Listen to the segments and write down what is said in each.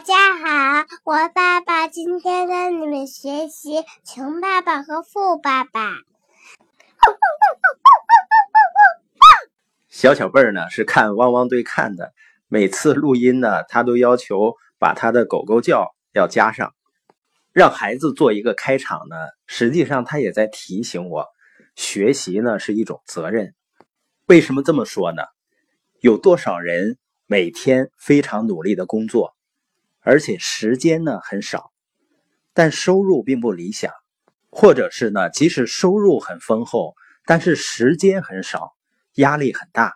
大家好，我爸爸今天跟你们学习《穷爸爸和富爸爸》。小小贝儿呢是看汪汪队看的，每次录音呢，他都要求把他的狗狗叫要加上，让孩子做一个开场呢。实际上他也在提醒我，学习呢是一种责任。为什么这么说呢？有多少人每天非常努力的工作？而且时间呢很少，但收入并不理想，或者是呢，即使收入很丰厚，但是时间很少，压力很大。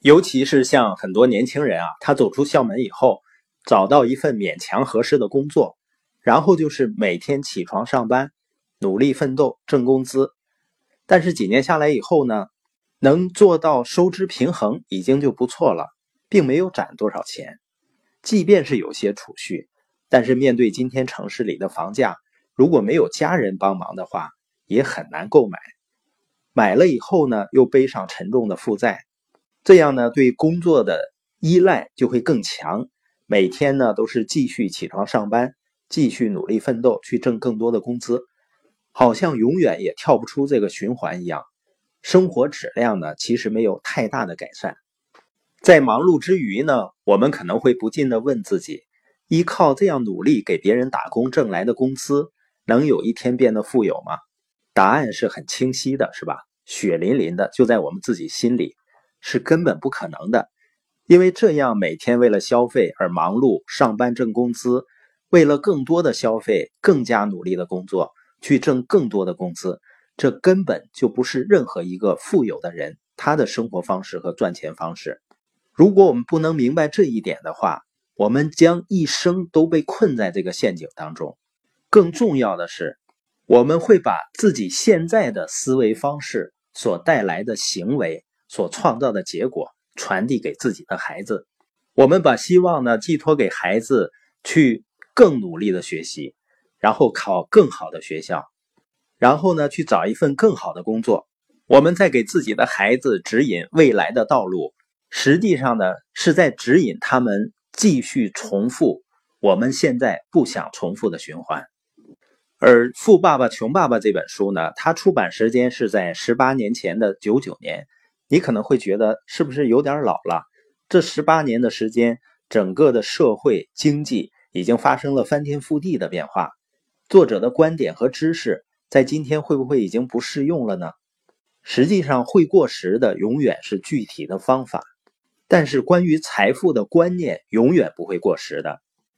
尤其是像很多年轻人啊，他走出校门以后，找到一份勉强合适的工作，然后就是每天起床上班，努力奋斗挣工资。但是几年下来以后呢，能做到收支平衡已经就不错了，并没有攒多少钱。即便是有些储蓄，但是面对今天城市里的房价，如果没有家人帮忙的话，也很难购买。买了以后呢，又背上沉重的负债，这样呢，对工作的依赖就会更强。每天呢，都是继续起床上班，继续努力奋斗，去挣更多的工资，好像永远也跳不出这个循环一样。生活质量呢，其实没有太大的改善。在忙碌之余呢，我们可能会不禁的问自己：依靠这样努力给别人打工挣来的工资，能有一天变得富有吗？答案是很清晰的，是吧？血淋淋的就在我们自己心里，是根本不可能的。因为这样每天为了消费而忙碌，上班挣工资，为了更多的消费更加努力的工作，去挣更多的工资，这根本就不是任何一个富有的人他的生活方式和赚钱方式。如果我们不能明白这一点的话，我们将一生都被困在这个陷阱当中。更重要的是，我们会把自己现在的思维方式所带来的行为所创造的结果传递给自己的孩子。我们把希望呢寄托给孩子，去更努力的学习，然后考更好的学校，然后呢去找一份更好的工作。我们在给自己的孩子指引未来的道路。实际上呢，是在指引他们继续重复我们现在不想重复的循环。而《富爸爸穷爸爸》这本书呢，它出版时间是在十八年前的九九年。你可能会觉得是不是有点老了？这十八年的时间，整个的社会经济已经发生了翻天覆地的变化。作者的观点和知识在今天会不会已经不适用了呢？实际上，会过时的永远是具体的方法。但是，关于财富的观念永远不会过时的。《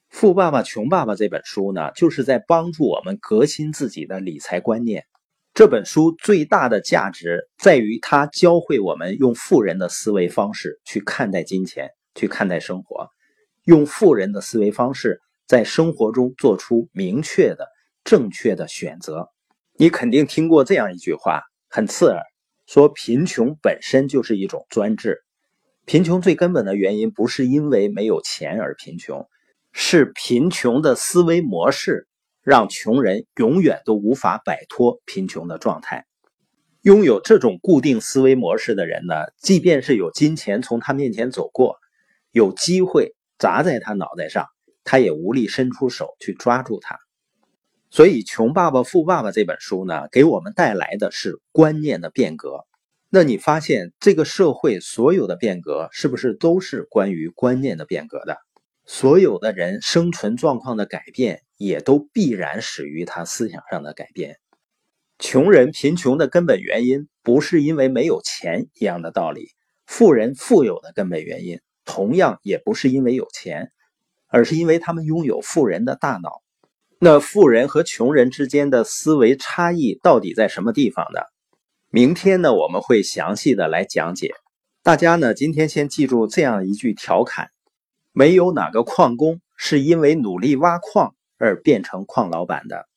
富爸爸穷爸爸》这本书呢，就是在帮助我们革新自己的理财观念。这本书最大的价值在于它教会我们用富人的思维方式去看待金钱，去看待生活，用富人的思维方式在生活中做出明确的、正确的选择。你肯定听过这样一句话，很刺耳，说贫穷本身就是一种专制。贫穷最根本的原因不是因为没有钱而贫穷，是贫穷的思维模式让穷人永远都无法摆脱贫穷的状态。拥有这种固定思维模式的人呢，即便是有金钱从他面前走过，有机会砸在他脑袋上，他也无力伸出手去抓住它。所以，《穷爸爸富爸爸》这本书呢，给我们带来的是观念的变革。那你发现这个社会所有的变革是不是都是关于观念的变革的？所有的人生存状况的改变，也都必然始于他思想上的改变。穷人贫穷的根本原因，不是因为没有钱一样的道理；富人富有的根本原因，同样也不是因为有钱，而是因为他们拥有富人的大脑。那富人和穷人之间的思维差异到底在什么地方呢？明天呢，我们会详细的来讲解。大家呢，今天先记住这样一句调侃：没有哪个矿工是因为努力挖矿而变成矿老板的。